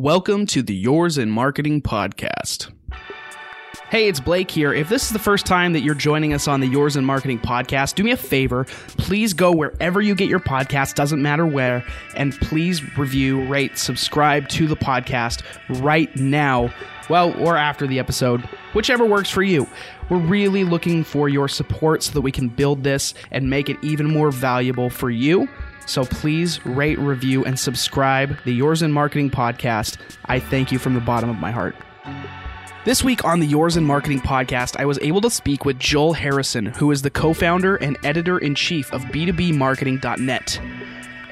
Welcome to the Yours in Marketing podcast. Hey, it's Blake here. If this is the first time that you're joining us on the Yours in Marketing podcast, do me a favor. Please go wherever you get your podcast, doesn't matter where, and please review, rate, subscribe to the podcast right now. Well, or after the episode, whichever works for you. We're really looking for your support so that we can build this and make it even more valuable for you so please rate, review, and subscribe the Yours in Marketing podcast. I thank you from the bottom of my heart. This week on the Yours in Marketing podcast, I was able to speak with Joel Harrison, who is the co founder and editor in chief of B2BMarketing.net.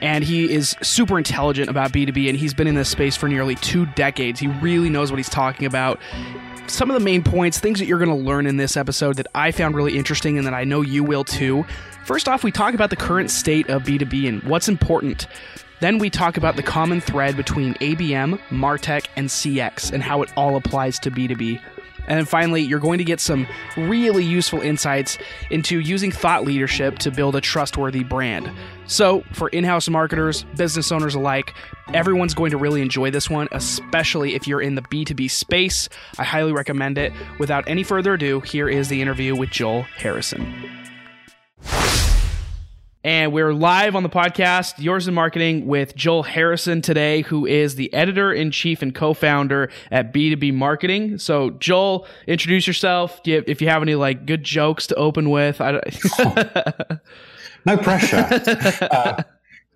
And he is super intelligent about B2B, and he's been in this space for nearly two decades. He really knows what he's talking about some of the main points, things that you're going to learn in this episode that I found really interesting and that I know you will too. First off, we talk about the current state of B2B and what's important. Then we talk about the common thread between ABM, Martech, and CX and how it all applies to B2B. And then finally, you're going to get some really useful insights into using thought leadership to build a trustworthy brand. So, for in house marketers, business owners alike, everyone's going to really enjoy this one, especially if you're in the B2B space. I highly recommend it. Without any further ado, here is the interview with Joel Harrison. And we're live on the podcast, Yours in Marketing, with Joel Harrison today, who is the editor in chief and co founder at B2B Marketing. So, Joel, introduce yourself. if you have any like good jokes to open with. no pressure. uh,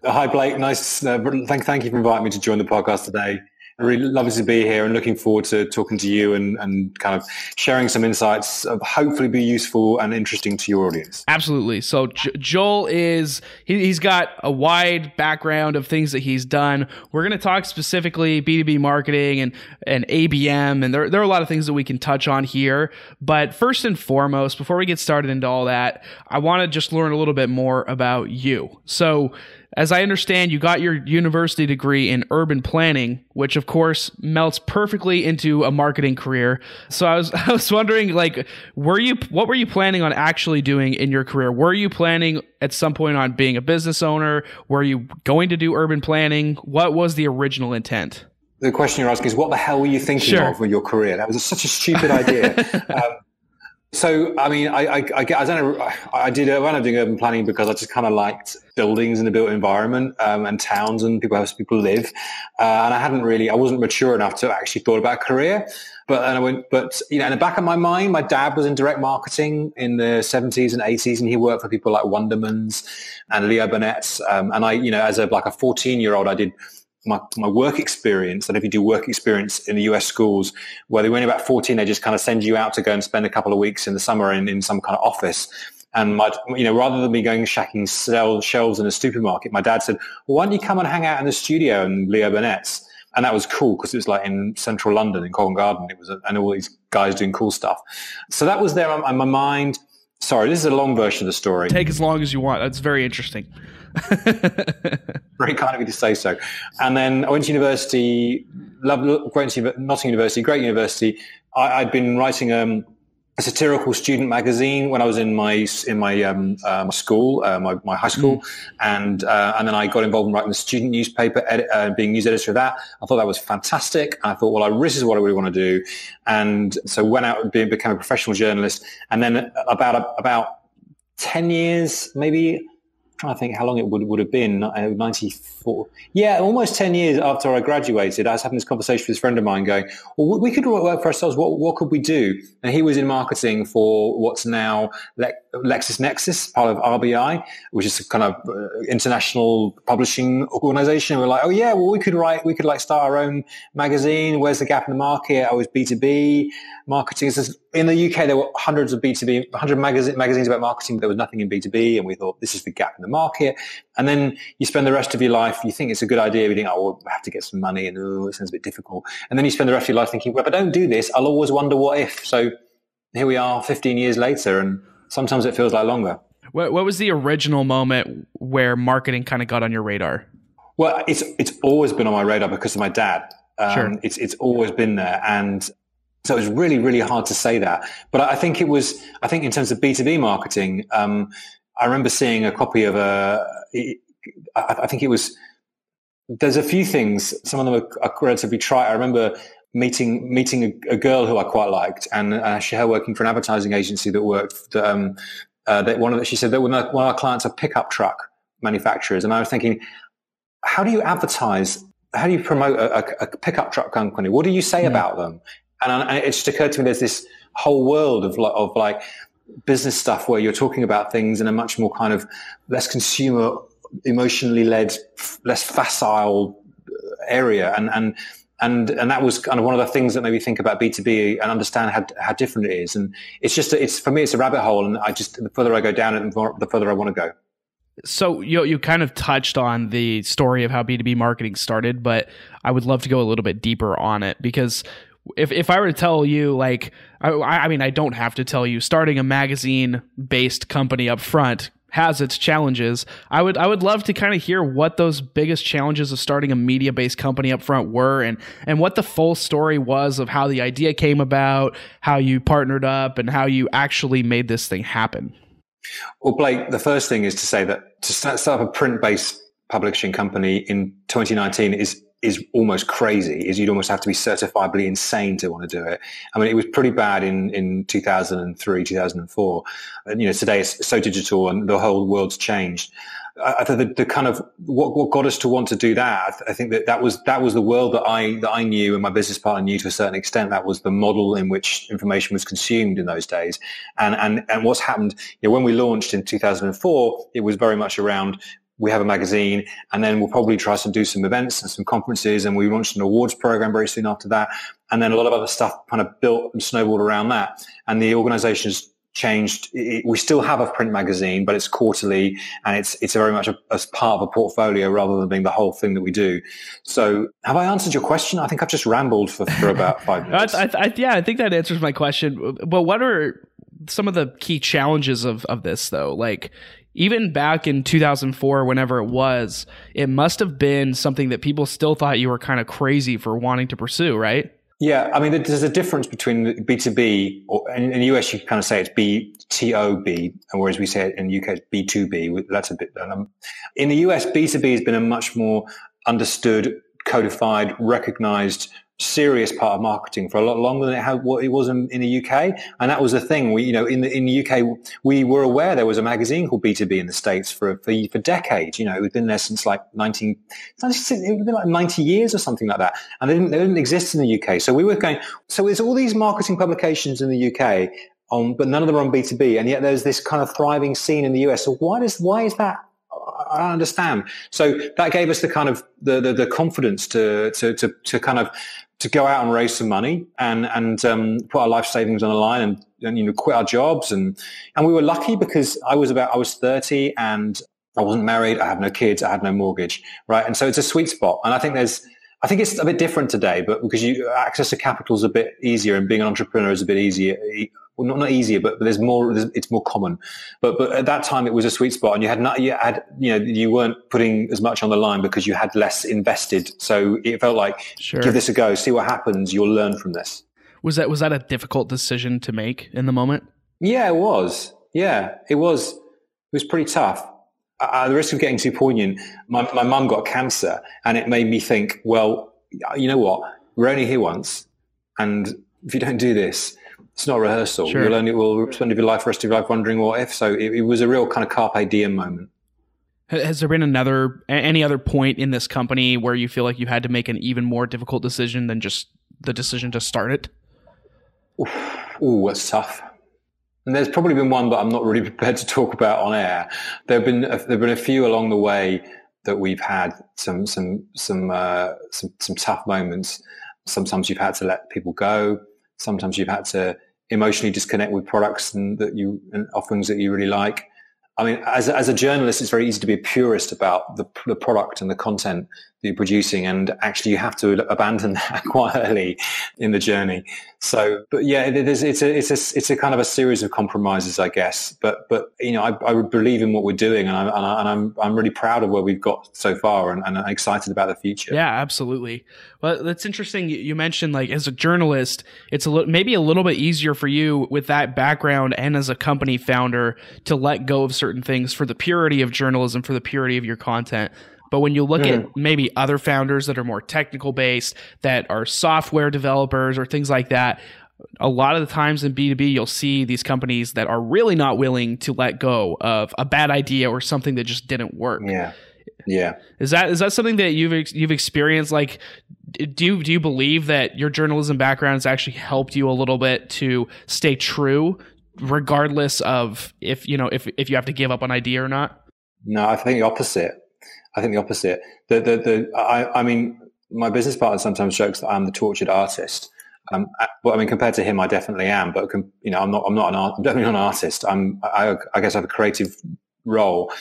hi, Blake. Nice. Uh, thank, thank you for inviting me to join the podcast today really lovely to be here and looking forward to talking to you and, and kind of sharing some insights of hopefully be useful and interesting to your audience. Absolutely. So J- Joel is, he, has got a wide background of things that he's done. We're going to talk specifically B2B marketing and, and ABM. And there, there are a lot of things that we can touch on here. But first and foremost, before we get started into all that, I want to just learn a little bit more about you. So as I understand, you got your university degree in urban planning, which of course melts perfectly into a marketing career. So I was I was wondering like were you what were you planning on actually doing in your career? Were you planning at some point on being a business owner? Were you going to do urban planning? What was the original intent? The question you're asking is what the hell were you thinking sure. of with your career? That was such a stupid idea. um, so, I mean, I, I, I, I, don't know. I did. I wound up doing urban planning because I just kind of liked buildings and the built environment um, and towns and people how people live. Uh, and I hadn't really, I wasn't mature enough to actually thought about a career. But and I went, but you know, in the back of my mind, my dad was in direct marketing in the seventies and eighties, and he worked for people like Wunderman's and Leo Burnett. Um, and I, you know, as a like a fourteen year old, I did my, my work experience and if you do work experience in the US schools where they're you're about 14 they just kind of send you out to go and spend a couple of weeks in the summer in, in some kind of office and my, you know, rather than me going shacking shelves in a supermarket, my dad said, well, why don't you come and hang out in the studio in Leo Burnett's? And that was cool because it was like in central London in Covent Garden. It was, a, and all these guys doing cool stuff. So that was there on my mind. Sorry, this is a long version of the story. Take as long as you want. That's very interesting. Very kind of you to say so. And then I went to university, loved, great, Nottingham University, great university. I, had been writing um, a satirical student magazine when I was in my in my, um, uh, my school, uh, my, my high school, mm. and uh, and then I got involved in writing the student newspaper, edit, uh, being news editor of that. I thought that was fantastic. I thought, well, I, this is what I really want to do, and so went out and became a professional journalist. And then about about ten years, maybe trying to think how long it would, would have been, uh, 94. Yeah, almost 10 years after I graduated, I was having this conversation with a friend of mine going, well, we could work for ourselves. What, what could we do? And he was in marketing for what's now Le- LexisNexis, part of RBI, which is a kind of uh, international publishing organization. we're like, oh yeah, well, we could write, we could like start our own magazine. Where's the gap in the market? I was B2B marketing. In the UK, there were hundreds of B2B, 100 magazine, magazines about marketing, but there was nothing in B2B. And we thought this is the gap in the market. And then you spend the rest of your life, you think it's a good idea. You think, oh, we'll have to get some money and oh, it sounds a bit difficult. And then you spend the rest of your life thinking, well, if I don't do this, I'll always wonder what if. So here we are 15 years later and sometimes it feels like longer. What, what was the original moment where marketing kind of got on your radar? Well, it's, it's always been on my radar because of my dad. Um, sure. It's, it's always been there. And so it was really, really hard to say that. But I think it was, I think in terms of B2B marketing, um, I remember seeing a copy of a, I, I think it was There's a few things. Some of them are, are relatively trite. I remember meeting meeting a, a, girl who I quite liked, and uh, she her working for an advertising agency that worked. That, um, uh, that one of the, she said that one of our clients are pickup truck manufacturers, and I was thinking, how do you advertise? How do you promote a, a pickup truck company? What do you say mm. about them? And, and, it just occurred to me there's this whole world of of like business stuff where you're talking about things in a much more kind of less consumer, emotionally led, less facile area, and and and and that was kind of one of the things that made me think about B2B and understand how, how different it is. And it's just it's for me it's a rabbit hole, and I just the further I go down it, the further I want to go. So you you kind of touched on the story of how B2B marketing started, but I would love to go a little bit deeper on it because if if I were to tell you like I, I mean I don't have to tell you starting a magazine based company up front has its challenges. I would I would love to kind of hear what those biggest challenges of starting a media based company up front were and and what the full story was of how the idea came about, how you partnered up and how you actually made this thing happen. Well, Blake, the first thing is to say that to start, up a print based publishing company in 2019 is is almost crazy is you'd almost have to be certifiably insane to want to do it. I mean, it was pretty bad in, in 2003, 2004. And, you know, today it's so digital and the whole world's changed. I, think the, the, kind of what, what got us to want to do that, I think that that was, that was the world that I, that I knew and my business partner knew to a certain extent. That was the model in which information was consumed in those days. And, and, and what's happened, you know, when we launched in 2004, it was very much around we have a magazine and then we'll probably try to do some events and some conferences and we launched an awards program very soon after that. And then a lot of other stuff kind of built and snowballed around that. And the organization's changed. We still have a print magazine but it's quarterly and it's it's very much a, as part of a portfolio rather than being the whole thing that we do. So have i answered your question? I think i've just rambled for, for about five minutes. I, I, yeah i think that answers my question. But what are some of the key challenges of, of this though? Like even back in 2004, whenever it was, it must have been something that people still thought you were kind of crazy for wanting to pursue, right? Yeah, I mean, there's a difference between B2B, or in, the US, you kind of say it's B2B, whereas we say it in the UK, it's B2B. That's a bit, um, in the US, B2B has been a much more understood, codified, recognized serious part of marketing for a lot longer than it had what it was in, in, the UK. And that was the thing. We, you know, in the in the UK, we were aware there was a magazine called B2B in the States for for, for decades. You know, it had been there since like 19, it been like 90 years or something like that. And they didn't, they didn't exist in the UK. So we were going, so there's all these marketing publications in the UK but none of them are on B2B. And yet there's this kind of thriving scene in the US. So why does, why is that I understand. So that gave us the kind of the, the, the confidence to, to, to, to kind of to go out and raise some money and and um, put our life savings on the line and, and, you know quit our jobs. And and we were lucky because I was about I was thirty and I wasn't married. I had no kids. I had no mortgage right? And so it's a sweet spot. And I think there's I think it's a bit different today, but because you access to capital is a bit easier and being an entrepreneur is a bit easier well, not, not easier, but, but there's more, there's, it's more common. But, but at that time it was a sweet spot and you had not, you had, you know, you weren't putting as much on the line because you had less invested. So it felt like, sure. give this a go, see what happens. You'll learn from this. Was that, was that a difficult decision to make in the moment? Yeah, it was. Yeah, it was, it was pretty tough. Uh, the risk of getting too poignant, my, my mum got cancer and it made me think, well, you know what? We're only here once. And if you don't do this, it's not rehearsal. Sure. You'll only will spend your life, rest of your life, wondering what if. So it, it was a real kind of carpe diem moment. Has there been another any other point in this company where you feel like you had to make an even more difficult decision than just the decision to start it? Ooh, that's tough. And there's probably been one, but I'm not really prepared to talk about on air. There've been there've been a few along the way that we've had some some some uh, some, some tough moments. Sometimes you've had to let people go sometimes you've had to emotionally disconnect with products and that you and offerings that you really like. I mean, as a, as a journalist, it's very easy to be a purist about the, the product and the content that you're producing, and actually, you have to abandon that quite early in the journey. So, but yeah, it is, it's a it's a it's a kind of a series of compromises, I guess. But but you know, I, I believe in what we're doing, and I'm and, I, am I'm, I'm really proud of where we've got so far, and, and I'm excited about the future. Yeah, absolutely. Well, that's interesting. You mentioned like as a journalist, it's a little maybe a little bit easier for you with that background and as a company founder to let go of certain things for the purity of journalism, for the purity of your content. But when you look mm. at maybe other founders that are more technical based, that are software developers or things like that, a lot of the times in B2B, you'll see these companies that are really not willing to let go of a bad idea or something that just didn't work. Yeah. Yeah. Is that is that something that you've you've experienced like do you do you believe that your journalism background has actually helped you a little bit to stay true regardless of if you know if if you have to give up an idea or not? No, I think the opposite. I think the opposite. The the the I I mean my business partner sometimes jokes that I'm the tortured artist um, well, I mean, compared to him, I definitely am. But you know, I'm not. I'm not an. Art, I'm definitely not an artist. I'm. I, I guess I have a creative role.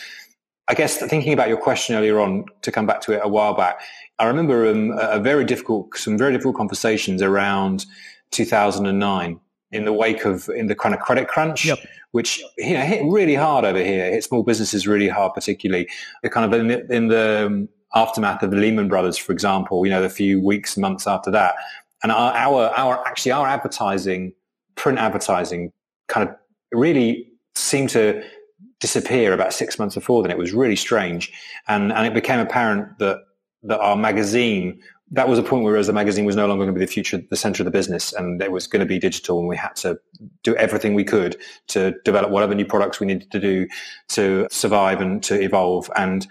I guess thinking about your question earlier on, to come back to it a while back, I remember um, a very difficult, some very difficult conversations around 2009 in the wake of in the kind of credit crunch, yep. Which you know hit really hard over here. It hit small businesses really hard, particularly kind of in the, in the um, aftermath of the Lehman Brothers, for example. You know, the few weeks, months after that, and our, our, our actually our advertising, print advertising, kind of really seemed to disappear about six months before then. It was really strange, and and it became apparent that that our magazine that was a point where as the magazine was no longer going to be the future, the center of the business, and it was going to be digital, and we had to do everything we could to develop whatever new products we needed to do to survive and to evolve. And,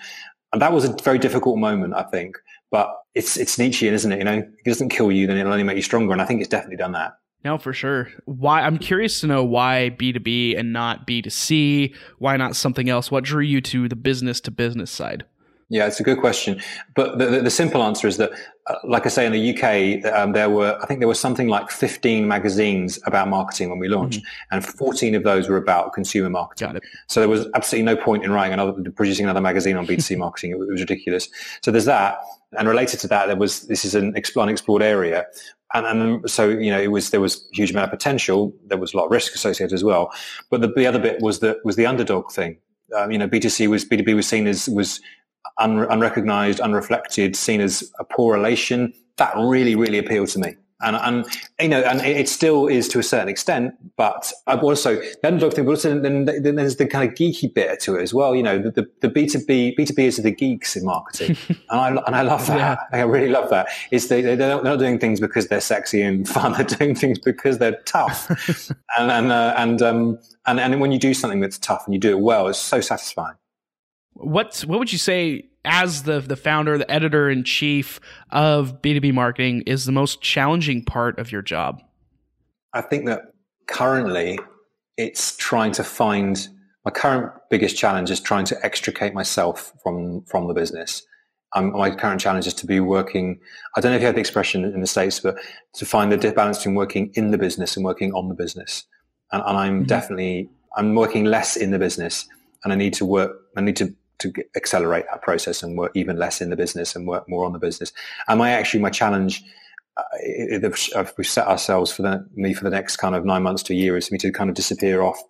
and that was a very difficult moment, I think. But it's it's Nietzschean, isn't it? You know, if it doesn't kill you, then it'll only make you stronger. And I think it's definitely done that. No, for sure. Why? I'm curious to know why B2B and not B2C. Why not something else? What drew you to the business to business side? Yeah, it's a good question. But the, the, the simple answer is that, uh, like I say, in the UK, um, there were, I think there was something like 15 magazines about marketing when we launched, mm-hmm. and 14 of those were about consumer marketing. So there was absolutely no point in writing another, producing another magazine on B2C marketing. It, it, was ridiculous. So there's that. And related to that, there was, this is an unexplored area. And, and so, you know, it was, there was a huge amount of potential. There was a lot of risk associated as well. But the, the other bit was the, was the underdog thing. Um, you know, B2C was, B2B was seen as, was un- unrecognized, unreflected, seen as a poor relation. That really, really appealed to me. And, and you know, and it still is to a certain extent, but I've also the underdog thing, but also then, then there's the kind of geeky bit to it as well. You know, the, the, B2B, B2B is the geeks in marketing. and I, and I love that. Yeah. I really love that. It's they, they're not, they're not doing things because they're sexy and fun. They're doing things because they're tough. and, and, uh, and, um, and, and when you do something that's tough and you do it well, it's so satisfying. What what would you say as the the founder, the editor in chief of B2B marketing is the most challenging part of your job? I think that currently it's trying to find my current biggest challenge is trying to extricate myself from from the business. Um, my current challenge is to be working. I don't know if you have the expression in the states, but to find the balance between working in the business and working on the business. And, and I'm mm-hmm. definitely I'm working less in the business, and I need to work. I need to to accelerate that process and work even less in the business and work more on the business. And my actually my challenge uh, we've set ourselves for the, me for the next kind of nine months to a year is for me to kind of disappear off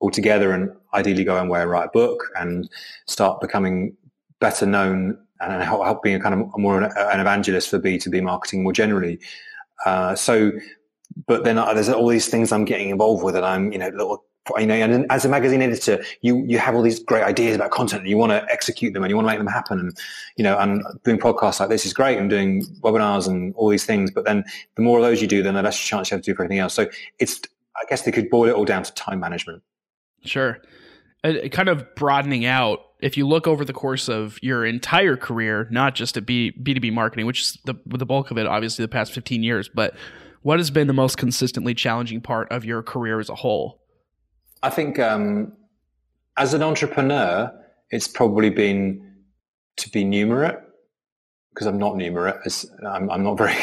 altogether and ideally go and where write a book and start becoming better known and help, help being a kind of more an evangelist for B2B marketing more generally. Uh, so, but then uh, there's all these things I'm getting involved with and I'm, you know, little you know, and as a magazine editor, you you have all these great ideas about content, and you want to execute them, and you want to make them happen. And you know, and doing podcasts like this is great, and doing webinars and all these things. But then, the more of those you do, then the less chance you have to do for anything else. So it's, I guess, they could boil it all down to time management. Sure, uh, kind of broadening out. If you look over the course of your entire career, not just at B B two B marketing, which is the the bulk of it, obviously the past fifteen years, but what has been the most consistently challenging part of your career as a whole? I think um, as an entrepreneur, it's probably been to be numerate because I'm not numerate. I'm, I'm, not very,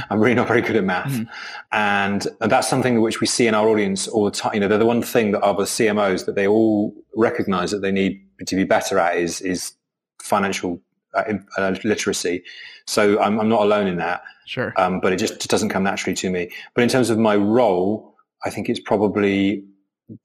I'm really not very good at math. Mm. And that's something which we see in our audience all the time. You know, they're the one thing that other CMOs that they all recognize that they need to be better at is, is financial uh, uh, literacy. So I'm, I'm, not alone in that. Sure. Um, but it just doesn't come naturally to me. But in terms of my role, I think it's probably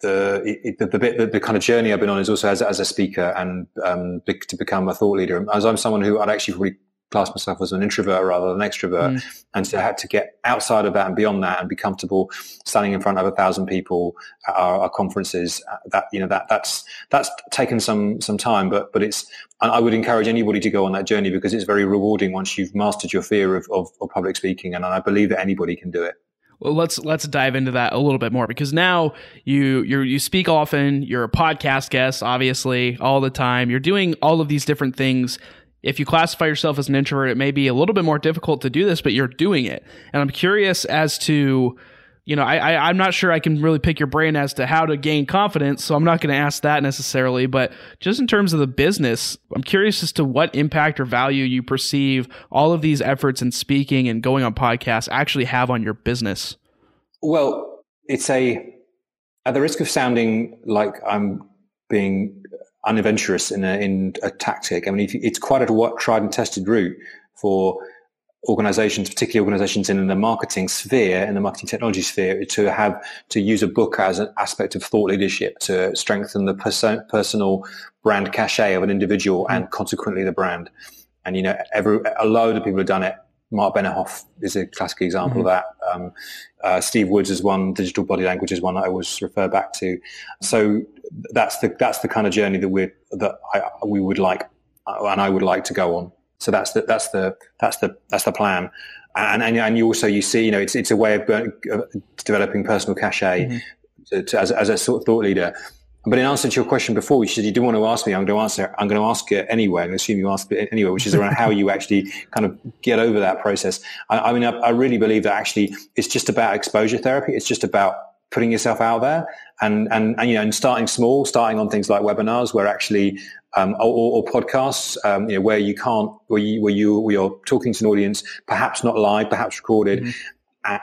the, the, the bit the, the, kind of journey I've been on is also as, as a speaker and um, to become a thought leader. As I'm someone who I'd actually probably class myself as an introvert rather than extrovert. Mm. And so I had to get outside of that and beyond that and be comfortable standing in front of a thousand people at our, our conferences. Uh, that, you know, that, that's, that's taken some, some time, but, but it's, I would encourage anybody to go on that journey because it's very rewarding once you've mastered your fear of, of, of public speaking. And I believe that anybody can do it. Well, let's let's dive into that a little bit more because now you you you speak often. You're a podcast guest, obviously, all the time. You're doing all of these different things. If you classify yourself as an introvert, it may be a little bit more difficult to do this, but you're doing it. And I'm curious as to you know, I, I am not sure I can really pick your brain as to how to gain confidence, so I'm not going to ask that necessarily. But just in terms of the business, I'm curious as to what impact or value you perceive all of these efforts in speaking and going on podcasts actually have on your business. Well, it's a at the risk of sounding like I'm being unadventurous in a, in a tactic. I mean, it's quite a tried and tested route for organizations, particularly organizations in the marketing sphere, in the marketing technology sphere, to have to use a book as an aspect of thought leadership to strengthen the perso- personal brand cachet of an individual and consequently the brand. And, you know, every, a load of people have done it. Marc Benioff is a classic example mm-hmm. of that. Um, uh, Steve Woods is one. Digital body language is one that I always refer back to. So that's the that's the kind of journey that we that I, we would like and I would like to go on. So that's the that's the that's the that's the plan. And and, and you also you see you know it's it's a way of developing personal cachet mm-hmm. to, to, as, as a sort of thought leader. But in answer to your question before, you said you didn't want to ask me. I'm going to answer. I'm going to ask it anyway. I'm going to assume you ask it anyway, which is around how you actually kind of get over that process. I, I mean, I, I, really believe that actually it's just about exposure therapy. It's just about putting yourself out there and, and, and you know, and starting small, starting on things like webinars where actually um, or, or, podcasts, um, you know, where you can't, where you, where you, where you're talking to an audience, perhaps not live, perhaps recorded, mm-hmm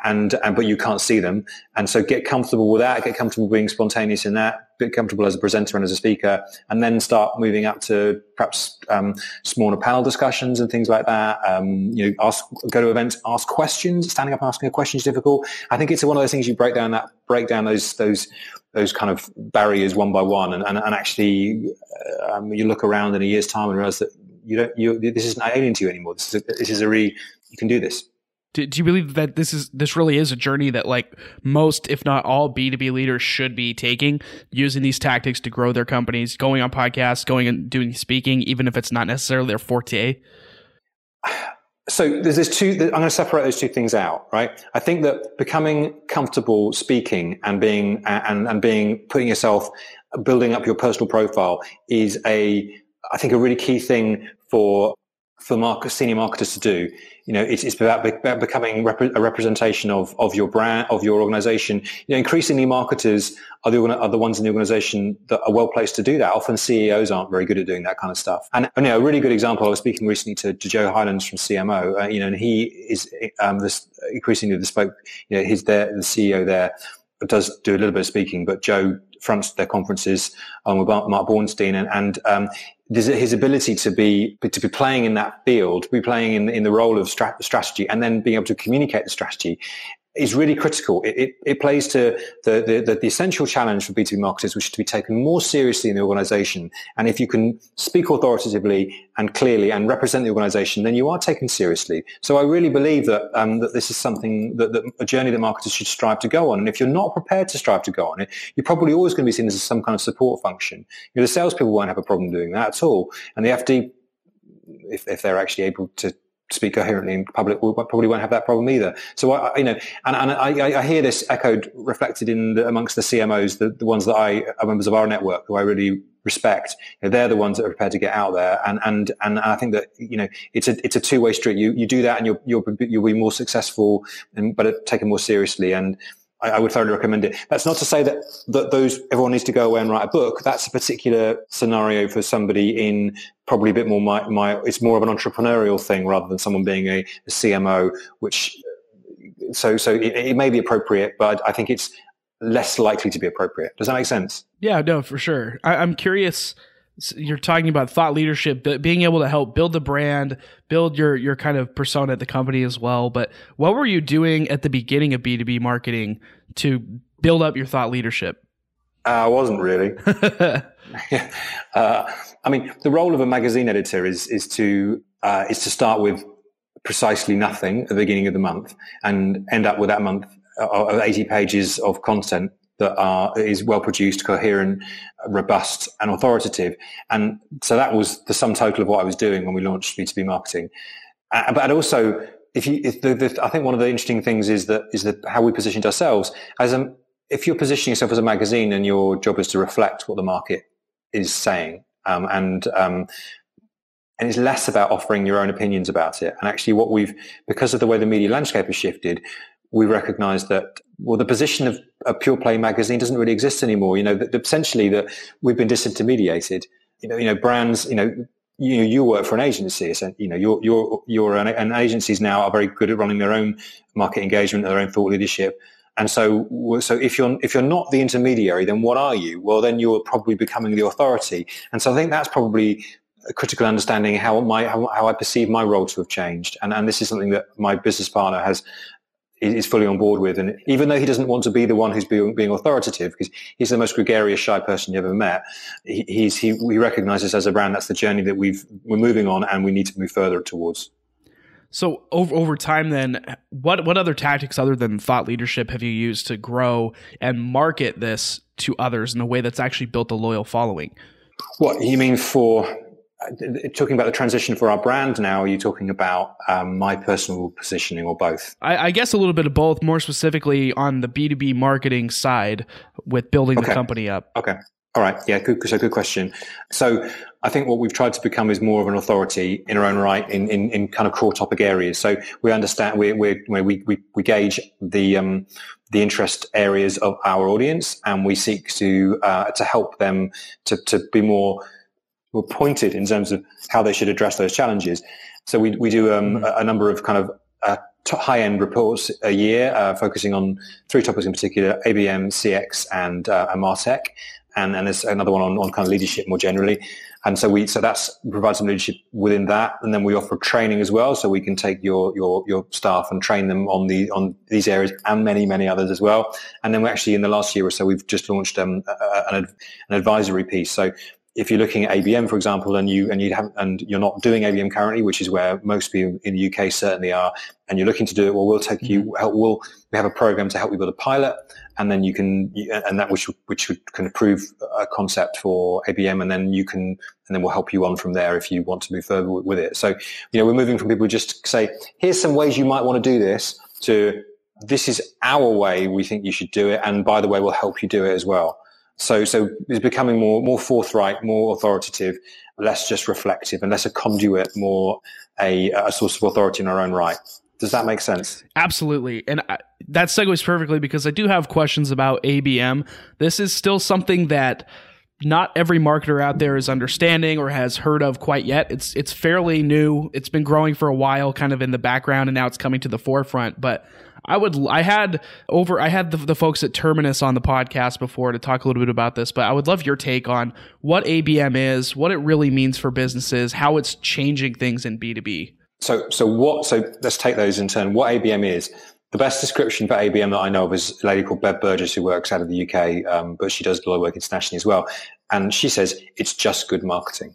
and, and but you can't see them. And so get comfortable with that, get comfortable being spontaneous in that, get comfortable as a presenter and as a speaker, and then start moving up to perhaps um, smaller panel discussions and things like that. Um, you know, ask, go to events, ask questions. Standing up and asking a question is difficult. I think it's one of those things you break down that break down those those those kind of barriers one by one, and and, and actually um, you look around in a year's time and realize that you don't you this isn't alien to you anymore. This is a, this is a really you can do this. Do, do you believe that this is this really is a journey that like most, if not all, B two B leaders should be taking, using these tactics to grow their companies, going on podcasts, going and doing speaking, even if it's not necessarily their forte? So there's this two. I'm going to separate those two things out, right? I think that becoming comfortable speaking and being and and being putting yourself, building up your personal profile is a, I think, a really key thing for for market, senior marketers to do. You know, it's, it's about, be, about becoming rep- a representation of, of your brand, of your organization. You know, increasingly marketers are the, are the ones in the organization that are well placed to do that. Often CEOs aren't very good at doing that kind of stuff. And, you know, a really good example, I was speaking recently to, to Joe Highlands from CMO, uh, you know, and he is um, this, increasingly the spoke, you know, he's there, the CEO there does do a little bit of speaking, but Joe fronts their conferences um, with Mark Bornstein, and, and um, his ability to be to be playing in that field, be playing in in the role of strategy, and then being able to communicate the strategy is really critical. It, it, it plays to the, the, the, essential challenge for B2B marketers, which is to be taken more seriously in the organization. And if you can speak authoritatively and clearly and represent the organization, then you are taken seriously. So I really believe that, um, that this is something that, that, a journey that marketers should strive to go on. And if you're not prepared to strive to go on it, you're probably always going to be seen as some kind of support function. You know, the salespeople won't have a problem doing that at all. And the FD, if, if they're actually able to speak coherently in public we probably won't have that problem either. So I, you know, and, and I, I, hear this echoed, reflected in the, amongst the CMOs, the, the ones that I are members of our network who I really respect. You know, they're the ones that are prepared to get out there, and and and I think that you know it's a it's a two way street. You you do that, and you'll you'll you'll be more successful, and but taken more seriously and. I, I would thoroughly recommend it. That's not to say that, that those everyone needs to go away and write a book. That's a particular scenario for somebody in probably a bit more my, my it's more of an entrepreneurial thing rather than someone being a, a CMO, which so so it, it, may be appropriate, but I think it's less likely to be appropriate. Does that make sense? Yeah, no, for sure. I, I'm curious you're talking about thought leadership being able to help build the brand build your your kind of persona at the company as well. But what were you doing at the beginning of b2b marketing to build up your thought leadership? Uh, i wasn't really. Uh, i mean the role of a magazine editor is is to uh, is to start with precisely nothing at the beginning of the month and end up with that month uh, of 80 pages of content that are is well produced, coherent, robust, and authoritative. And so that was the sum total of what I was doing when we launched B2B marketing. Uh, but also, if you, if the, the, I think one of the interesting things is that is that how we positioned ourselves as a, if you're positioning yourself as a magazine and your job is to reflect what the market is saying, um, and um, and it's less about offering your own opinions about it. And actually, what we've because of the way the media landscape has shifted, we recognise that well, the position of a pure play magazine doesn't really exist anymore. You know, that essentially that we've been disintermediated. You know, you know, brands. You know, you you work for an agency. So, you know, you're you're you're an, and agencies now are very good at running their own market engagement, their own thought leadership. And so, so if you're if you're not the intermediary, then what are you? Well, then you're probably becoming the authority. And so, I think that's probably a critical understanding how my how, how I perceive my role to have changed. And and this is something that my business partner has is fully on board with. And even though he doesn't want to be the one who's being, being authoritative, because he's the most gregarious, shy person you've ever met, he, he's, he, he recognizes as a brand that's the journey that we've, we're moving on and we need to move further towards. So over over time, then what what other tactics other than thought leadership have you used to grow and market this to others in a way that's actually built a loyal following? What you mean for talking about the transition for our brand now? Are you talking about um, my personal positioning or both? I, I, guess a little bit of both. More specifically on the B two B marketing side with building okay. the company up. Okay. All right. Yeah. Good. So good question. So I think what we've tried to become is more of an authority in our own right in, in, in kind of core topic areas. So we understand we we we we, we gauge the um, the interest areas of our audience, and we seek to uh, to help them to to be more more pointed in terms of how they should address those challenges. So we we do um, mm-hmm. a, a, number of kind of uh, high-end reports a year, uh, focusing on three topics in particular: ABM, CX, and uh, and Martech and, and there's another one on, on kind of leadership more generally. And so we, so that's provide some leadership within that. And then we offer training as well. So we can take your, your, your staff and train them on the, on these areas and many, many others as well. And then we actually in the last year or so, we've just launched um, an, an advisory piece. So if you're looking at ABM, for example, and you and you have and you're not doing ABM currently, which is where most people in the UK certainly are, and you're looking to do it, well, we'll take you. Mm-hmm. Help, we'll we have a program to help you build a pilot, and then you can and that which which can prove a concept for ABM, and then you can and then we'll help you on from there if you want to move further with it. So you know we're moving from people just say, here's some ways you might want to do this, to this is our way we think you should do it, and by the way, we'll help you do it as well. So, so it's becoming more, more forthright, more authoritative, less just reflective, and less a conduit, more a, a source of authority in our own right. Does that make sense? Absolutely. And I, that segues perfectly because I do have questions about ABM. This is still something that not every marketer out there is understanding or has heard of quite yet. It's it's fairly new. It's been growing for a while kind of in the background and now it's coming to the forefront, but I would. I had over. I had the, the folks at Terminus on the podcast before to talk a little bit about this, but I would love your take on what ABM is, what it really means for businesses, how it's changing things in B two B. So, so what? So let's take those in turn. What ABM is. The best description for ABM that I know of is a lady called Bev Burgess who works out of the UK, um, but she does a lot of work internationally as well. And she says it's just good marketing.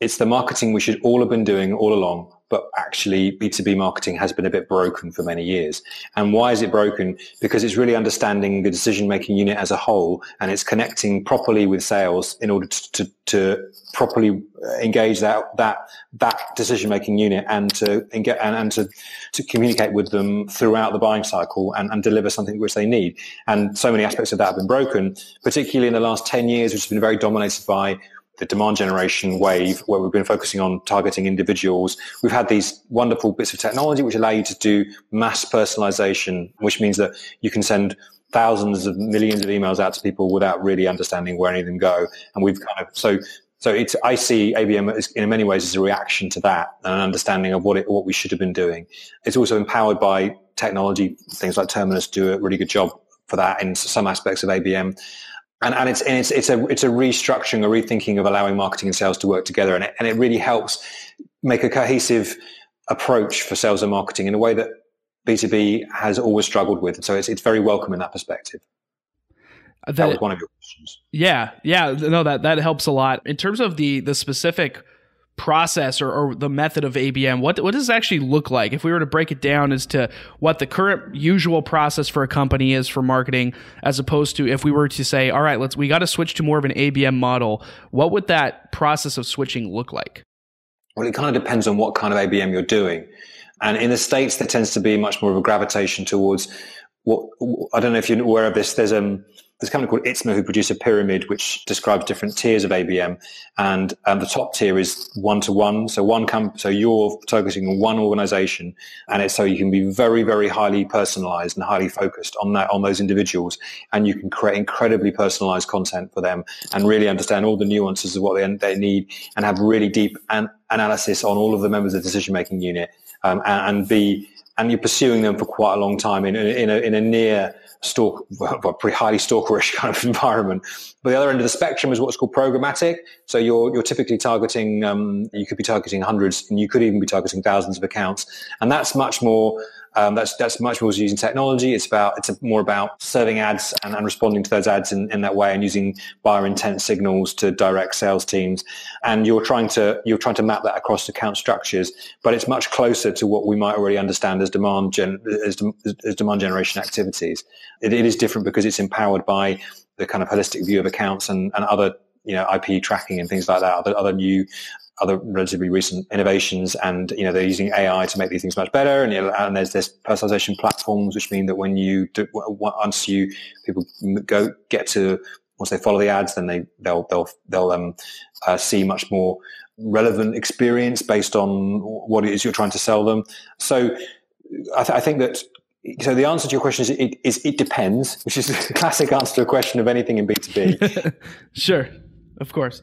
It's the marketing we should all have been doing all along but actually B2B marketing has been a bit broken for many years. And why is it broken? Because it's really understanding the decision making unit as a whole and it's connecting properly with sales in order to, to, to properly uh, engage that, that, that decision making unit and to and, and to, to communicate with them throughout the buying cycle and, and deliver something which they need. And so many aspects of that have been broken, particularly in the last 10 years, which has been very dominated by the demand generation wave where we've been focusing on targeting individuals. We've had these wonderful bits of technology which allow you to do mass personalization, which means that you can send thousands of millions of emails out to people without really understanding where any of them go. And we've kind of, so, so it's, I see ABM as, in many ways as a reaction to that and an understanding of what it, what we should have been doing. It's also empowered by technology. Things like Terminus do a really good job for that in some aspects of ABM and, and it's and it's it's a it's a restructuring, a rethinking of allowing marketing and sales to work together, and it and it really helps make a cohesive approach for sales and marketing in a way that B two B has always struggled with. So it's it's very welcome in that perspective. That, that was one of your questions. Yeah, yeah, no, that that helps a lot in terms of the the specific process or, or, the method of ABM? What what does it actually look like? If we were to break it down as to what the current usual process for a company is for marketing, as opposed to if we were to say, all right, let's we got to switch to more of an ABM model. What would that process of switching look like? Well, it kind of depends on what kind of ABM you're doing. And in the States, there tends to be much more of a gravitation towards what I don't know if you're aware of this. There's um there's a company called ITSMA who produce a pyramid which describes different tiers of ABM, and um, the top tier is one to one. So one com- so you're targeting one organization, and it's so you can be very very highly personalized and highly focused on that on those individuals, and you can create incredibly personalized content for them and really understand all the nuances of what they, they need and have really deep an- analysis on all of the members of the decision making unit, um, and, and be and you're pursuing them for quite a long time in, in, a, in a near stalk, well, pretty highly stalkerish kind of environment. But the other end of the spectrum is what's called programmatic. So you're, you're typically targeting, um, you could be targeting hundreds and you could even be targeting thousands of accounts. And that's much more um, that's that's much more using technology. It's about it's more about serving ads and, and responding to those ads in, in that way and using buyer intent signals to direct sales teams. And you're trying to you're trying to map that across account structures, but it's much closer to what we might already understand as demand gen, as, as demand generation activities. It, it is different because it's empowered by the kind of holistic view of accounts and, and other you know IP tracking and things like that. Other, other new other relatively recent innovations and you know they're using AI to make these things much better. And, and there's this personalization platforms which mean that when you do, once you people go get to once they follow the ads then they they'll they'll they'll um, uh, see much more relevant experience based on what it is you're trying to sell them. So I, th- I think that so the answer to your question is it, is it depends which is the classic answer to a question of anything in b2b sure of course.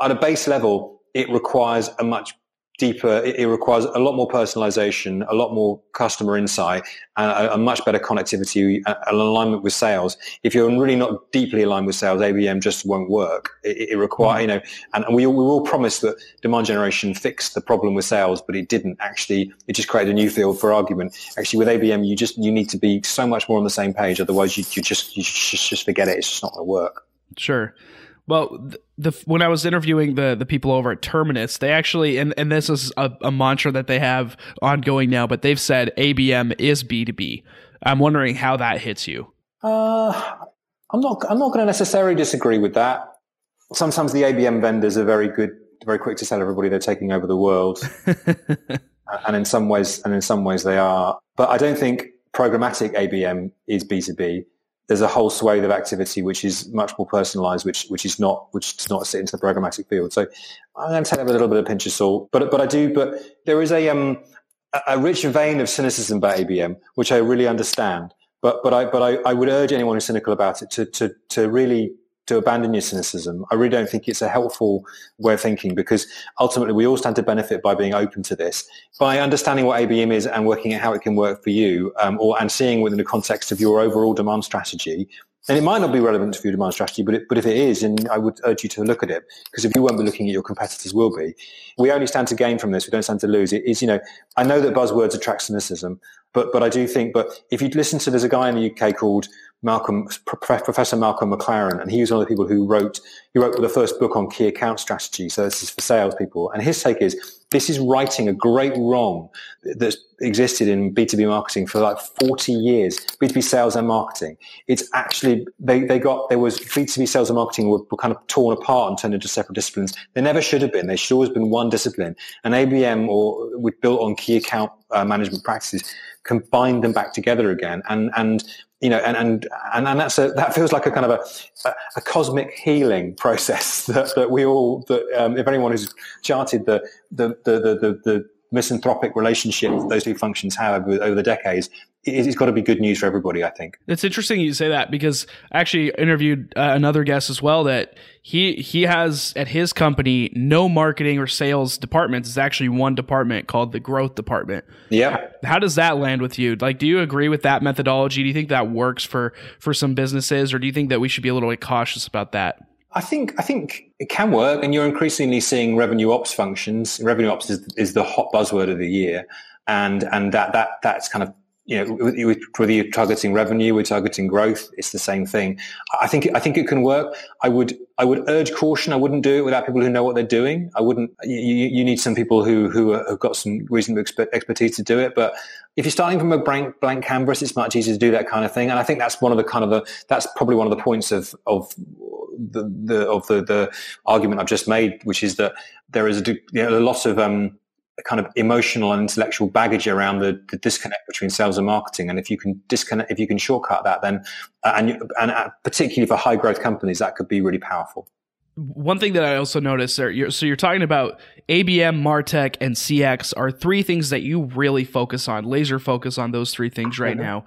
At a base level it requires a much deeper, it, requires a lot more personalization, a lot more customer insight, and a, a much better connectivity, an alignment with sales. If you're really not deeply aligned with sales, ABM just won't work. It, it requires, mm. you know, and, and we, we were all promised that demand generation fixed the problem with sales, but it didn't actually. It just created a new field for argument. Actually, with ABM, you just you need to be so much more on the same page. Otherwise, you, you just you just, just forget it. It's just not going to work. Sure. Well, the, the, when I was interviewing the the people over at Terminus, they actually and and this is a, a mantra that they have ongoing now, but they've said ABM is B two B. I'm wondering how that hits you. Uh, I'm not. I'm not going to necessarily disagree with that. Sometimes the ABM vendors are very good, very quick to tell everybody they're taking over the world, and in some ways, and in some ways they are. But I don't think programmatic ABM is B two B there's a whole swathe of activity which is much more personalized, which which is not which does not sit into the programmatic field. So I'm going to take a little bit of pinch of salt, but but I do. But there is a um a rich vein of cynicism about ABM, which I really understand. But but I but I, I would urge anyone who's cynical about it to to to really to abandon your cynicism. I really don't think it's a helpful way of thinking because ultimately we all stand to benefit by being open to this. By understanding what ABM is and working out how it can work for you, um, or and seeing within the context of your overall demand strategy, and it might not be relevant to your demand strategy, but it, but if it is, then I would urge you to look at it because if you won't be looking at your competitors will be. We only stand to gain from this. We don't stand to lose. It is, you know, I know that buzzwords attract cynicism, but but I do think. But if you listen to, there's a guy in the UK called Malcolm, Professor Malcolm McLaren, and he was one of the people who wrote he wrote the first book on key account strategy. So this is for salespeople, and his take is this is writing a great wrong that's existed in B2B marketing for like 40 years, B2B sales and marketing. It's actually, they, they got, there was B2B sales and marketing were, were kind of torn apart and turned into separate disciplines. They never should have been. They should always been one discipline. And ABM or we built on key account uh, management practices combined them back together again. And, and you know, and, and, and, and that's a, that feels like a kind of a, a, a cosmic healing process that, that we all, that, um, if anyone who's charted the, the, the, the, the, the misanthropic relationship those two functions have over, over the decades, it's got to be good news for everybody, I think. It's interesting you say that because I actually interviewed uh, another guest as well that he he has at his company no marketing or sales departments. It's actually one department called the growth department. Yeah. How does that land with you? Like, do you agree with that methodology? Do you think that works for for some businesses, or do you think that we should be a little bit cautious about that? I think I think it can work, and you're increasingly seeing revenue ops functions. Revenue ops is, is the hot buzzword of the year, and and that that that's kind of you know, whether you're targeting revenue, we're targeting growth, it's the same thing. I think, I think it can work. I would, I would urge caution. I wouldn't do it without people who know what they're doing. I wouldn't, you, you need some people who, who have got some reasonable expertise to do it. But if you're starting from a blank, blank canvas, it's much easier to do that kind of thing. And I think that's one of the kind of the, that's probably one of the points of, of the, the of the, the argument I've just made, which is that there is a, you know, a lot of, um, kind of emotional and intellectual baggage around the, the, disconnect between sales and marketing. And if you can disconnect, if you can shortcut that, then uh, and and uh, particularly for high growth companies, that could be really powerful. One thing that I also noticed there, you're, so you're talking about ABM, Martech, and CX are three things that you really focus on, laser focus on those three things right mm-hmm. now.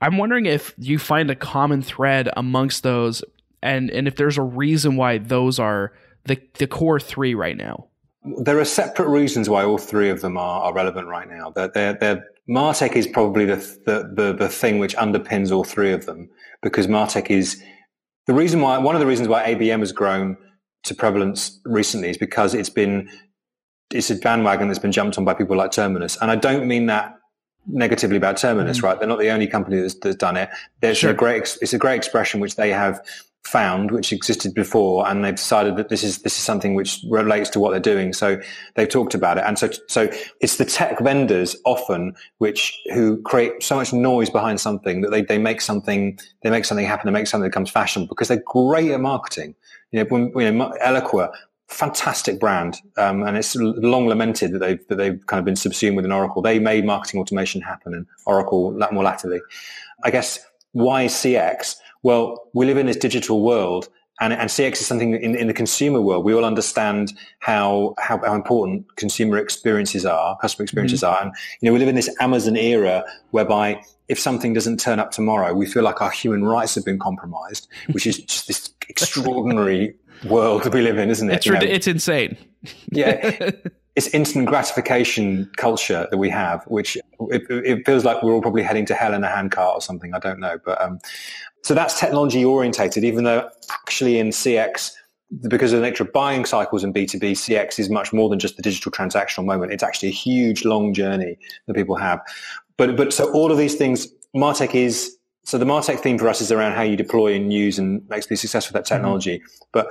I'm wondering if you find a common thread amongst those, and and if there's a reason why those are the the core three right now there are separate reasons why all three of them are, are relevant right now. They're, they're, they're, Martech is probably the, the, the, the, thing which underpins all three of them because Martech is the reason why, one of the reasons why ABM has grown to prevalence recently is because it's been, it's a bandwagon that's been jumped on by people like Terminus. And I don't mean that negatively about Terminus, mm. right? They're not the only company that's, that's done it. There's sure. a great, it's a great expression which they have found, which existed before, and they've decided that this is this is something which relates to what they're doing. So they've talked about it, and so so it's the tech vendors often which who create so much noise behind something that they they make something they make something happen, they make something that becomes fashionable because they're great at marketing. You know, when, you know, Eloqua, fantastic brand, um, and it's long lamented that they've that they've kind of been subsumed within Oracle. They made marketing automation happen, and Oracle more latterly. I guess why CX? Well, we live in this digital world and, and CX is something in, in the consumer world. We all understand how, how, how important consumer experiences are, customer experiences mm-hmm. are. And, you know, we live in this Amazon era whereby if something doesn't turn up tomorrow, we feel like our human rights have been compromised, which is just this extraordinary world that we live in, isn't it? It's, you know? it's insane. yeah. It's instant gratification culture that we have, which it, it, feels like we're all probably heading to hell in a handcart or something. I don't know, but um, so that's technology orientated, even though actually in CX, because of the nature of buying cycles in B2B, CX is much more than just the digital transactional moment. It's actually a huge, long journey that people have. But, but so all of these things, Martech is, so the Martech theme for us is around how you deploy and use and make be successful with that mm-hmm. technology. Mm-hmm. But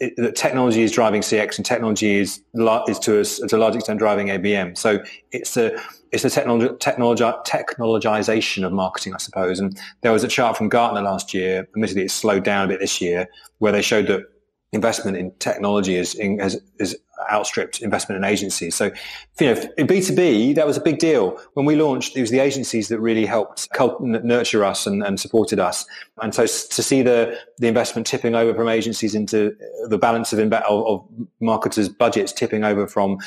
it, that technology is driving CX and technology is, is to us, to a large extent driving ABM. So it's a, it's the technology, technology, technologization of marketing, I suppose. And there was a chart from Gartner last year. Admittedly, it's slowed down a bit this year, where they showed that investment in technology is, has, is outstripped investment in agencies. So, you know, in B2B, that was a big deal. When we launched, it was the agencies that really helped nurture us and, and, supported us. And so to see the, the investment tipping over from agencies into the balance of, of, of marketers' budgets tipping over from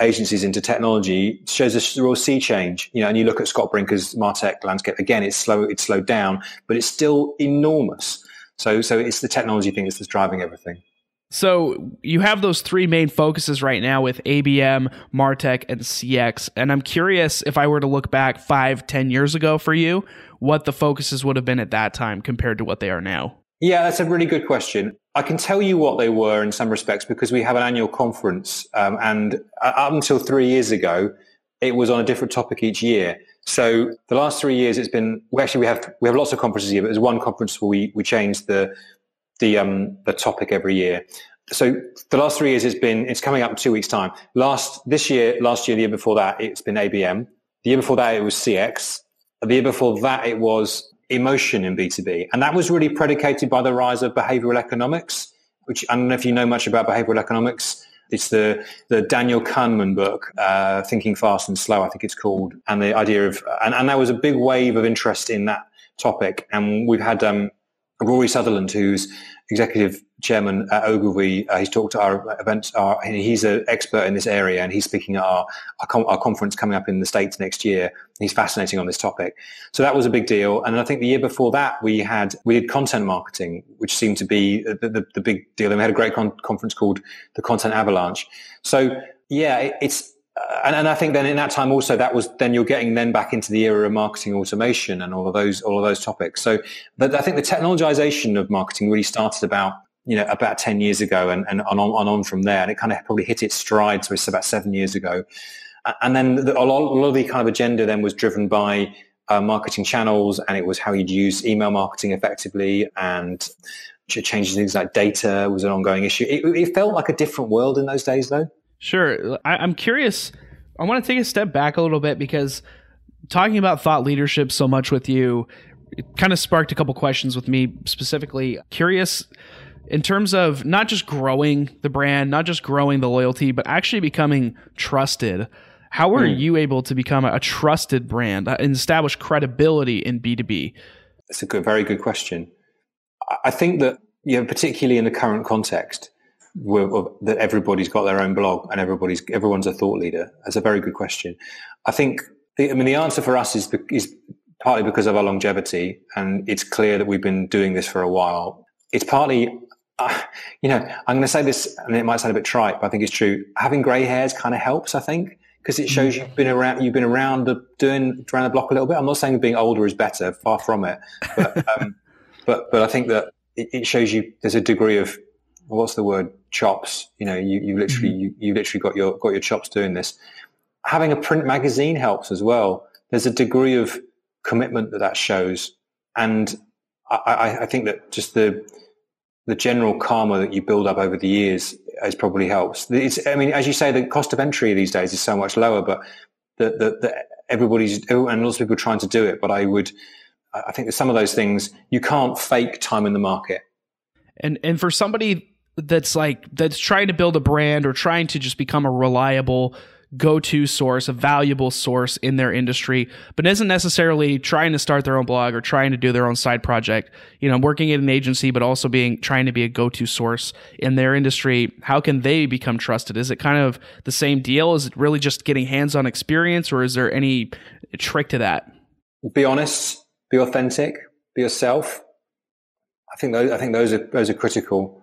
agencies into technology shows a real sea change. You know, and you look at Scott Brinker's Martech landscape again, it's slow, it's slowed down, but it's still enormous. So, so it's the technology thing that's driving everything. So you have those three main focuses right now with ABM, Martech, and CX. And I'm curious if I were to look back five, ten years ago for you, what the focuses would have been at that time compared to what they are now. Yeah, that's a really good question. I can tell you what they were in some respects because we have an annual conference, um, and up until three years ago, it was on a different topic each year. So the last three years, it's been actually we have we have lots of conferences here, but there's one conference where we we changed the the um the topic every year. So the last three years, it's been it's coming up in two weeks' time. Last this year, last year, the year before that, it's been ABM. The year before that, it was CX. The year before that, it was emotion in B2B. And that was really predicated by the rise of behavioral economics, which I don't know if you know much about behavioral economics. It's the, the Daniel Kahneman book, uh, Thinking Fast and Slow, I think it's called. And the idea of, and, and there was a big wave of interest in that topic. And we've had, um, Rory Sutherland, who's executive chairman at Ogilvy. Uh, he's talked to our event. Our, he's an expert in this area, and he's speaking at our, our, com- our, conference coming up in the States next year. He's fascinating on this topic. So that was a big deal. And I think the year before that, we had we did content marketing, which seemed to be the, the, the big deal. And we had a great con- conference called the Content Avalanche. So yeah, it, it's and, and, I think then in that time also that was then you're getting then back into the era of marketing automation and all of those all of those topics. So but I think the technologization of marketing really started about you know about ten years ago and, and on, on on from there, and it kind of probably hit its stride. So it's about seven years ago, and then the, a, lot, a lot of the kind of agenda then was driven by uh, marketing channels and it was how you'd use email marketing effectively and changing things like data was an ongoing issue. It, it felt like a different world in those days, though. Sure. I, I'm curious. I want to take a step back a little bit because talking about thought leadership so much with you, it kind of sparked a couple questions with me specifically. Curious in terms of not just growing the brand, not just growing the loyalty, but actually becoming trusted. How are mm. you able to become a trusted brand and establish credibility in B2B? That's a good, very good question. I think that, you know, particularly in the current context, that everybody's got their own blog and everybody's everyone's a thought leader. That's a very good question. I think the, I mean the answer for us is is partly because of our longevity, and it's clear that we've been doing this for a while. It's partly, uh, you know, I'm going to say this, and it might sound a bit trite, but I think it's true. Having grey hairs kind of helps. I think because it shows you've been around you've been around the doing around the block a little bit. I'm not saying being older is better, far from it, but um, but but I think that it, it, shows you there's a degree of what's the word chops. You know, you, you literally mm-hmm. you, you literally got your got your chops doing this. Having a print magazine helps as well. There's a degree of commitment that that shows, and I, I think that just the the general karma that you build up over the years is probably helps. It's, I mean, as you say, the cost of entry these days is so much lower, but the, the, the everybody's and lots of people are trying to do it. But I would, I think that some of those things you can't fake time in the market. And and for somebody that's like that's trying to build a brand or trying to just become a reliable go to source, a valuable source in their industry, but isn't necessarily trying to start their own blog or trying to do their own side project. You know, working at an agency, but also being trying to be a go to source in their industry. How can they become trusted? Is it kind of the same deal? Is it really just getting hands on experience, or is there any trick to that? Be honest, be authentic, be yourself. I think those, I think those are those are critical.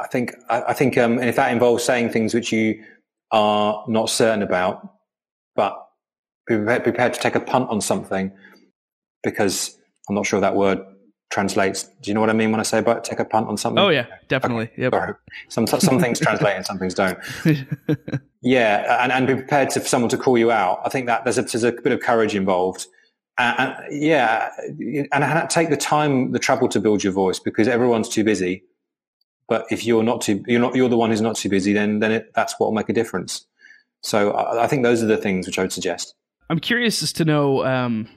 I think I, I think um, and if that involves saying things which you are not certain about, but be prepared, to take a punt on something because I'm not sure that word translates. Do you know what I mean when I say about take a punt on something? Oh yeah, definitely. Okay. Yep. Some some things translate and some things don't. yeah, and, and be prepared to, for someone to call you out. I think that there's a, there's a bit of courage involved. And, and yeah, and take the time, the trouble to build your voice because everyone's too busy. But if you're not too, you're not, you're the one who's not too busy, then then it, that's what will make a difference. So I, I, think those are the things which I would suggest. I'm curious as to know. Um,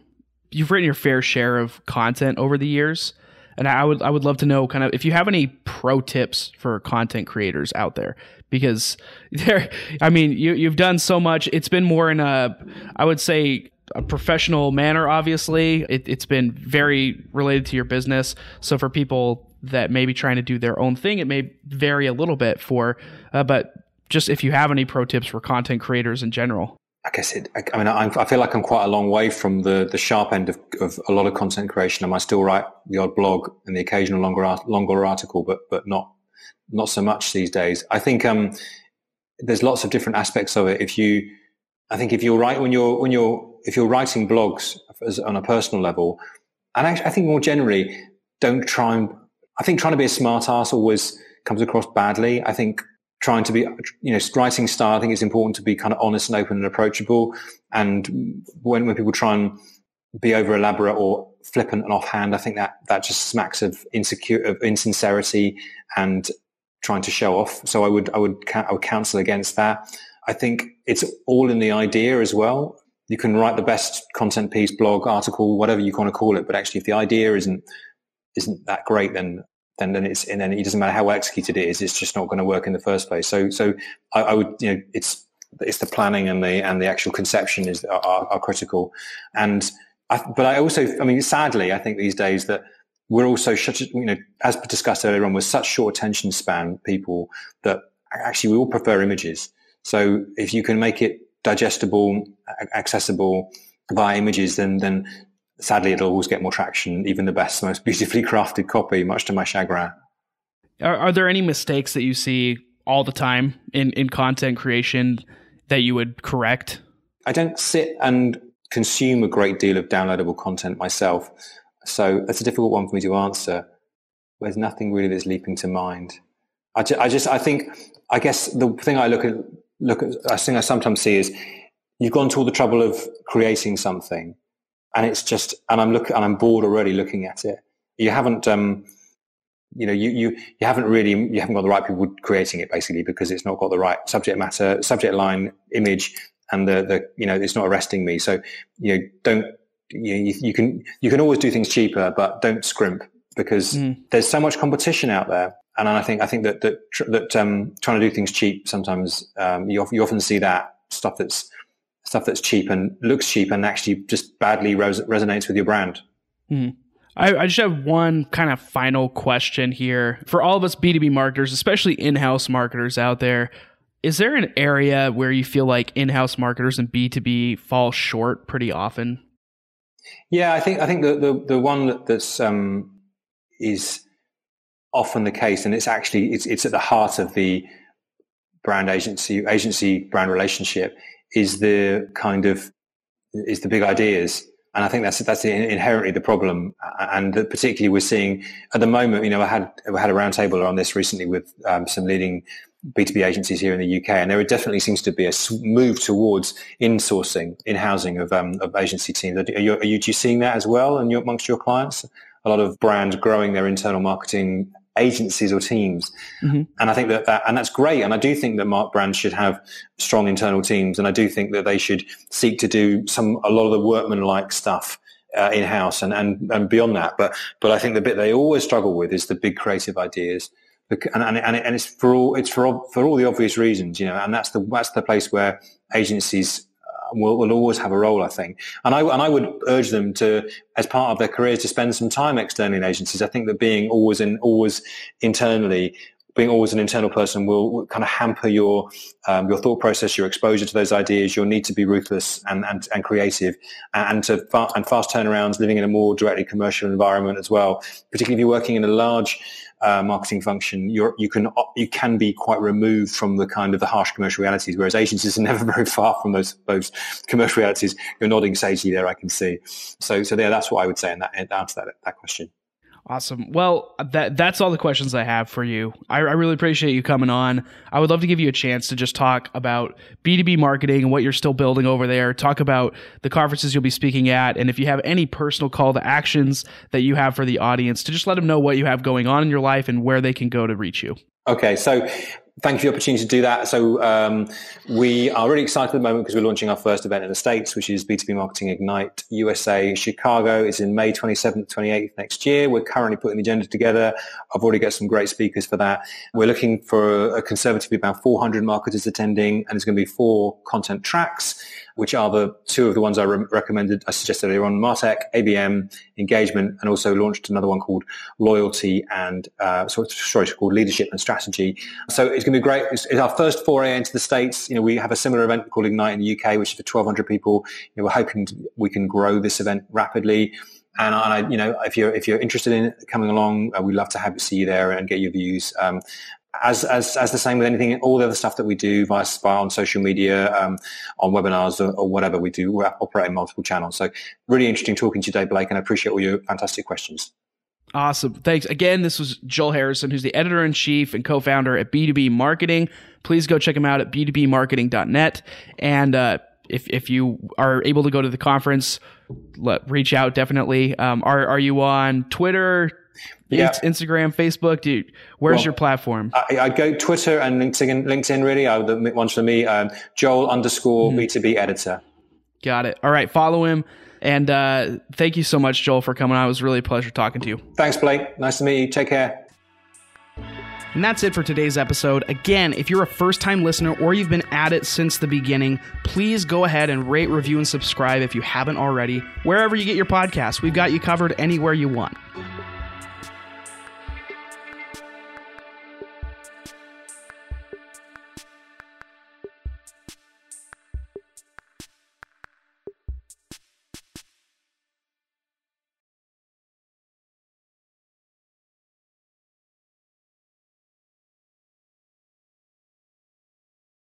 you've written your fair share of content over the years, and I would I would love to know kind of if you have any pro tips for content creators out there because there. I mean, you you've done so much. It's been more in a, I would say a professional manner obviously it, has been very related to your business so for people that may be trying to do their own thing. It may vary a little bit for, uh, but just if you have any pro tips for content creators in general. I guess it. I, I mean, I, I, feel like I'm quite a long way from the the sharp end of, of a lot of content creation. I might still write the odd blog and the occasional longer longer article, but but not not so much these days. I think um, there's lots of different aspects of it. If you, I think if you're right when you're when you're if you're writing blogs as, on a personal level, and actually, I think more generally, don't try and I think trying to be a smart ass always comes across badly. I think trying to be, you know, writing style, I think it's important to be kind of honest and open and approachable. And when, when people try and be over elaborate or flippant and offhand, I think that, that just smacks of insecure, of insincerity and trying to show off. So I would, I would, I would counsel against that. I think it's all in the idea as well. You can write the best content piece, blog, article, whatever you want to call it, but actually if the idea isn't isn't that great, then then then it's and then it doesn't matter how well executed it is, it's just not going to work in the first place. So so I, I would you know it's it's the planning and the and the actual conception is are, are critical, and I, but I also I mean sadly I think these days that we're also such you know as discussed earlier on with such short attention span people that actually we all prefer images. So if you can make it digestible, accessible via images, then then sadly, it'll always get more traction, even the best, most beautifully crafted copy, much to my chagrin. Are, are there any mistakes that you see all the time in, in content creation that you would correct? I don't sit and consume a great deal of downloadable content myself. So that's a difficult one for me to answer. There's nothing really that's leaping to mind. I, ju- I just, I think, I guess the thing I look at, look at, I think I sometimes see is you've gone to all the trouble of creating something and it's just, and I'm looking, and I'm bored already looking at it. You haven't, um, you know, you, you, you haven't really, you haven't got the right people creating it basically because it's not got the right subject matter, subject line, image, and the, the, you know, it's not arresting me. So, you know, don't, you, you can, you can always do things cheaper, but don't scrimp because mm. there's so much competition out there. And I think, I think that, that, that, um, trying to do things cheap, sometimes, um, you, you often see that stuff that's, stuff that's cheap and looks cheap and actually just badly res- resonates with your brand. Mm. I, I, just have one kind of final question here for all of us B2B marketers, especially in house marketers out there. Is there an area where you feel like in house marketers and B2B fall short pretty often? Yeah, I think I think the the, the one that, that's um, is often the case, and it's actually it's it's at the heart of the brand agency agency brand relationship is the kind of is the big ideas and I think that's that's inherently the problem. And particularly we're seeing at the moment, you know, I had I had a roundtable on this recently with um, some leading B2B agencies here in the UK, and there definitely seems to be a move towards insourcing, in housing of, um, of agency teams. Are you, are you, are you seeing that as well and amongst your clients? A lot of brands growing their internal marketing agencies or teams. Mm-hmm. And I think that, that, and that's great. And I do think that Mark brands should have strong internal teams. And I do think that they should seek to do some, a lot of the workman-like stuff uh, in house and, and, and beyond that. But, but I think the bit they always struggle with is the big creative ideas. And, and, and it's for all, it's for for all the obvious reasons, you know, and that's the, that's the place where agencies will, will always have a role, I think. And I, and I would urge them to, as part of their careers, to spend some time externally in agencies. I think that being always in, always internally being always an internal person will, kind of hamper your um, your thought process, your exposure to those ideas, your need to be ruthless and and, and creative, and to fa- and fast turnarounds, living in a more directly commercial environment as well. Particularly if you're working in a large uh, marketing function, you're, you can you can be quite removed from the kind of the harsh commercial realities, whereas agencies are never very far from those those commercial realities. You're nodding sagely there, I can see. So so there, that's what I would say in that answer that that question. Awesome. Well, that that's all the questions I have for you. I, I, really appreciate you coming on. I would love to give you a chance to just talk about B2B marketing and what you're still building over there. Talk about the conferences you'll be speaking at, and if you have any personal call to actions that you have for the audience, to just let them know what you have going on in your life and where they can go to reach you. Okay, so thank you for the opportunity to do that. So um, we are really excited at the moment because we're launching our first event in the States, which is B2B Marketing Ignite USA Chicago. It's in May 27th, 28th next year. We're currently putting the agenda together. I've already got some great speakers for that. We're looking for a conservatively about 400 marketers attending, and it's going to be four content tracks which are the two of the ones I re- recommended, I suggested earlier on, Martech, ABM, engagement, and also launched another one called loyalty and, uh, sorry, called leadership and strategy. So it's going to be great. It's, it's, our first foray into the States. You know, we have a similar event called Ignite in the UK, which is for 1200 people. You know, we're hoping we can grow this event rapidly. And I, you know, if you're if you're interested in coming along, uh, we'd love to have see you there and get your views. Um, as, as, as the same with anything, all the other stuff that we do via Spy on social media, um, on webinars or, or, whatever we do, we're operating multiple channels. So really interesting talking to you today, Blake, and I appreciate all your fantastic questions. Awesome. Thanks. Again, this was Joel Harrison, who's the editor in chief and co founder at B2B Marketing. Please go check him out at b2bmarketing.net. And uh, if, if you are able to go to the conference, let, reach out definitely. Um, are, are you on Twitter, yeah. Instagram, Facebook, dude. Where's well, your platform? I, I, go Twitter and LinkedIn. LinkedIn really are the ones for me. Um, Joel underscore B two B editor. Got it. All right, follow him. And uh, thank you so much, Joel, for coming on. It was really a pleasure talking to you. Thanks, Blake. Nice to meet you. Take care. And that's it for today's episode. Again, if you're a first time listener or you've been at it since the beginning, please go ahead and rate, review, and subscribe if you haven't already. Wherever you get your podcasts, we've got you covered anywhere you want.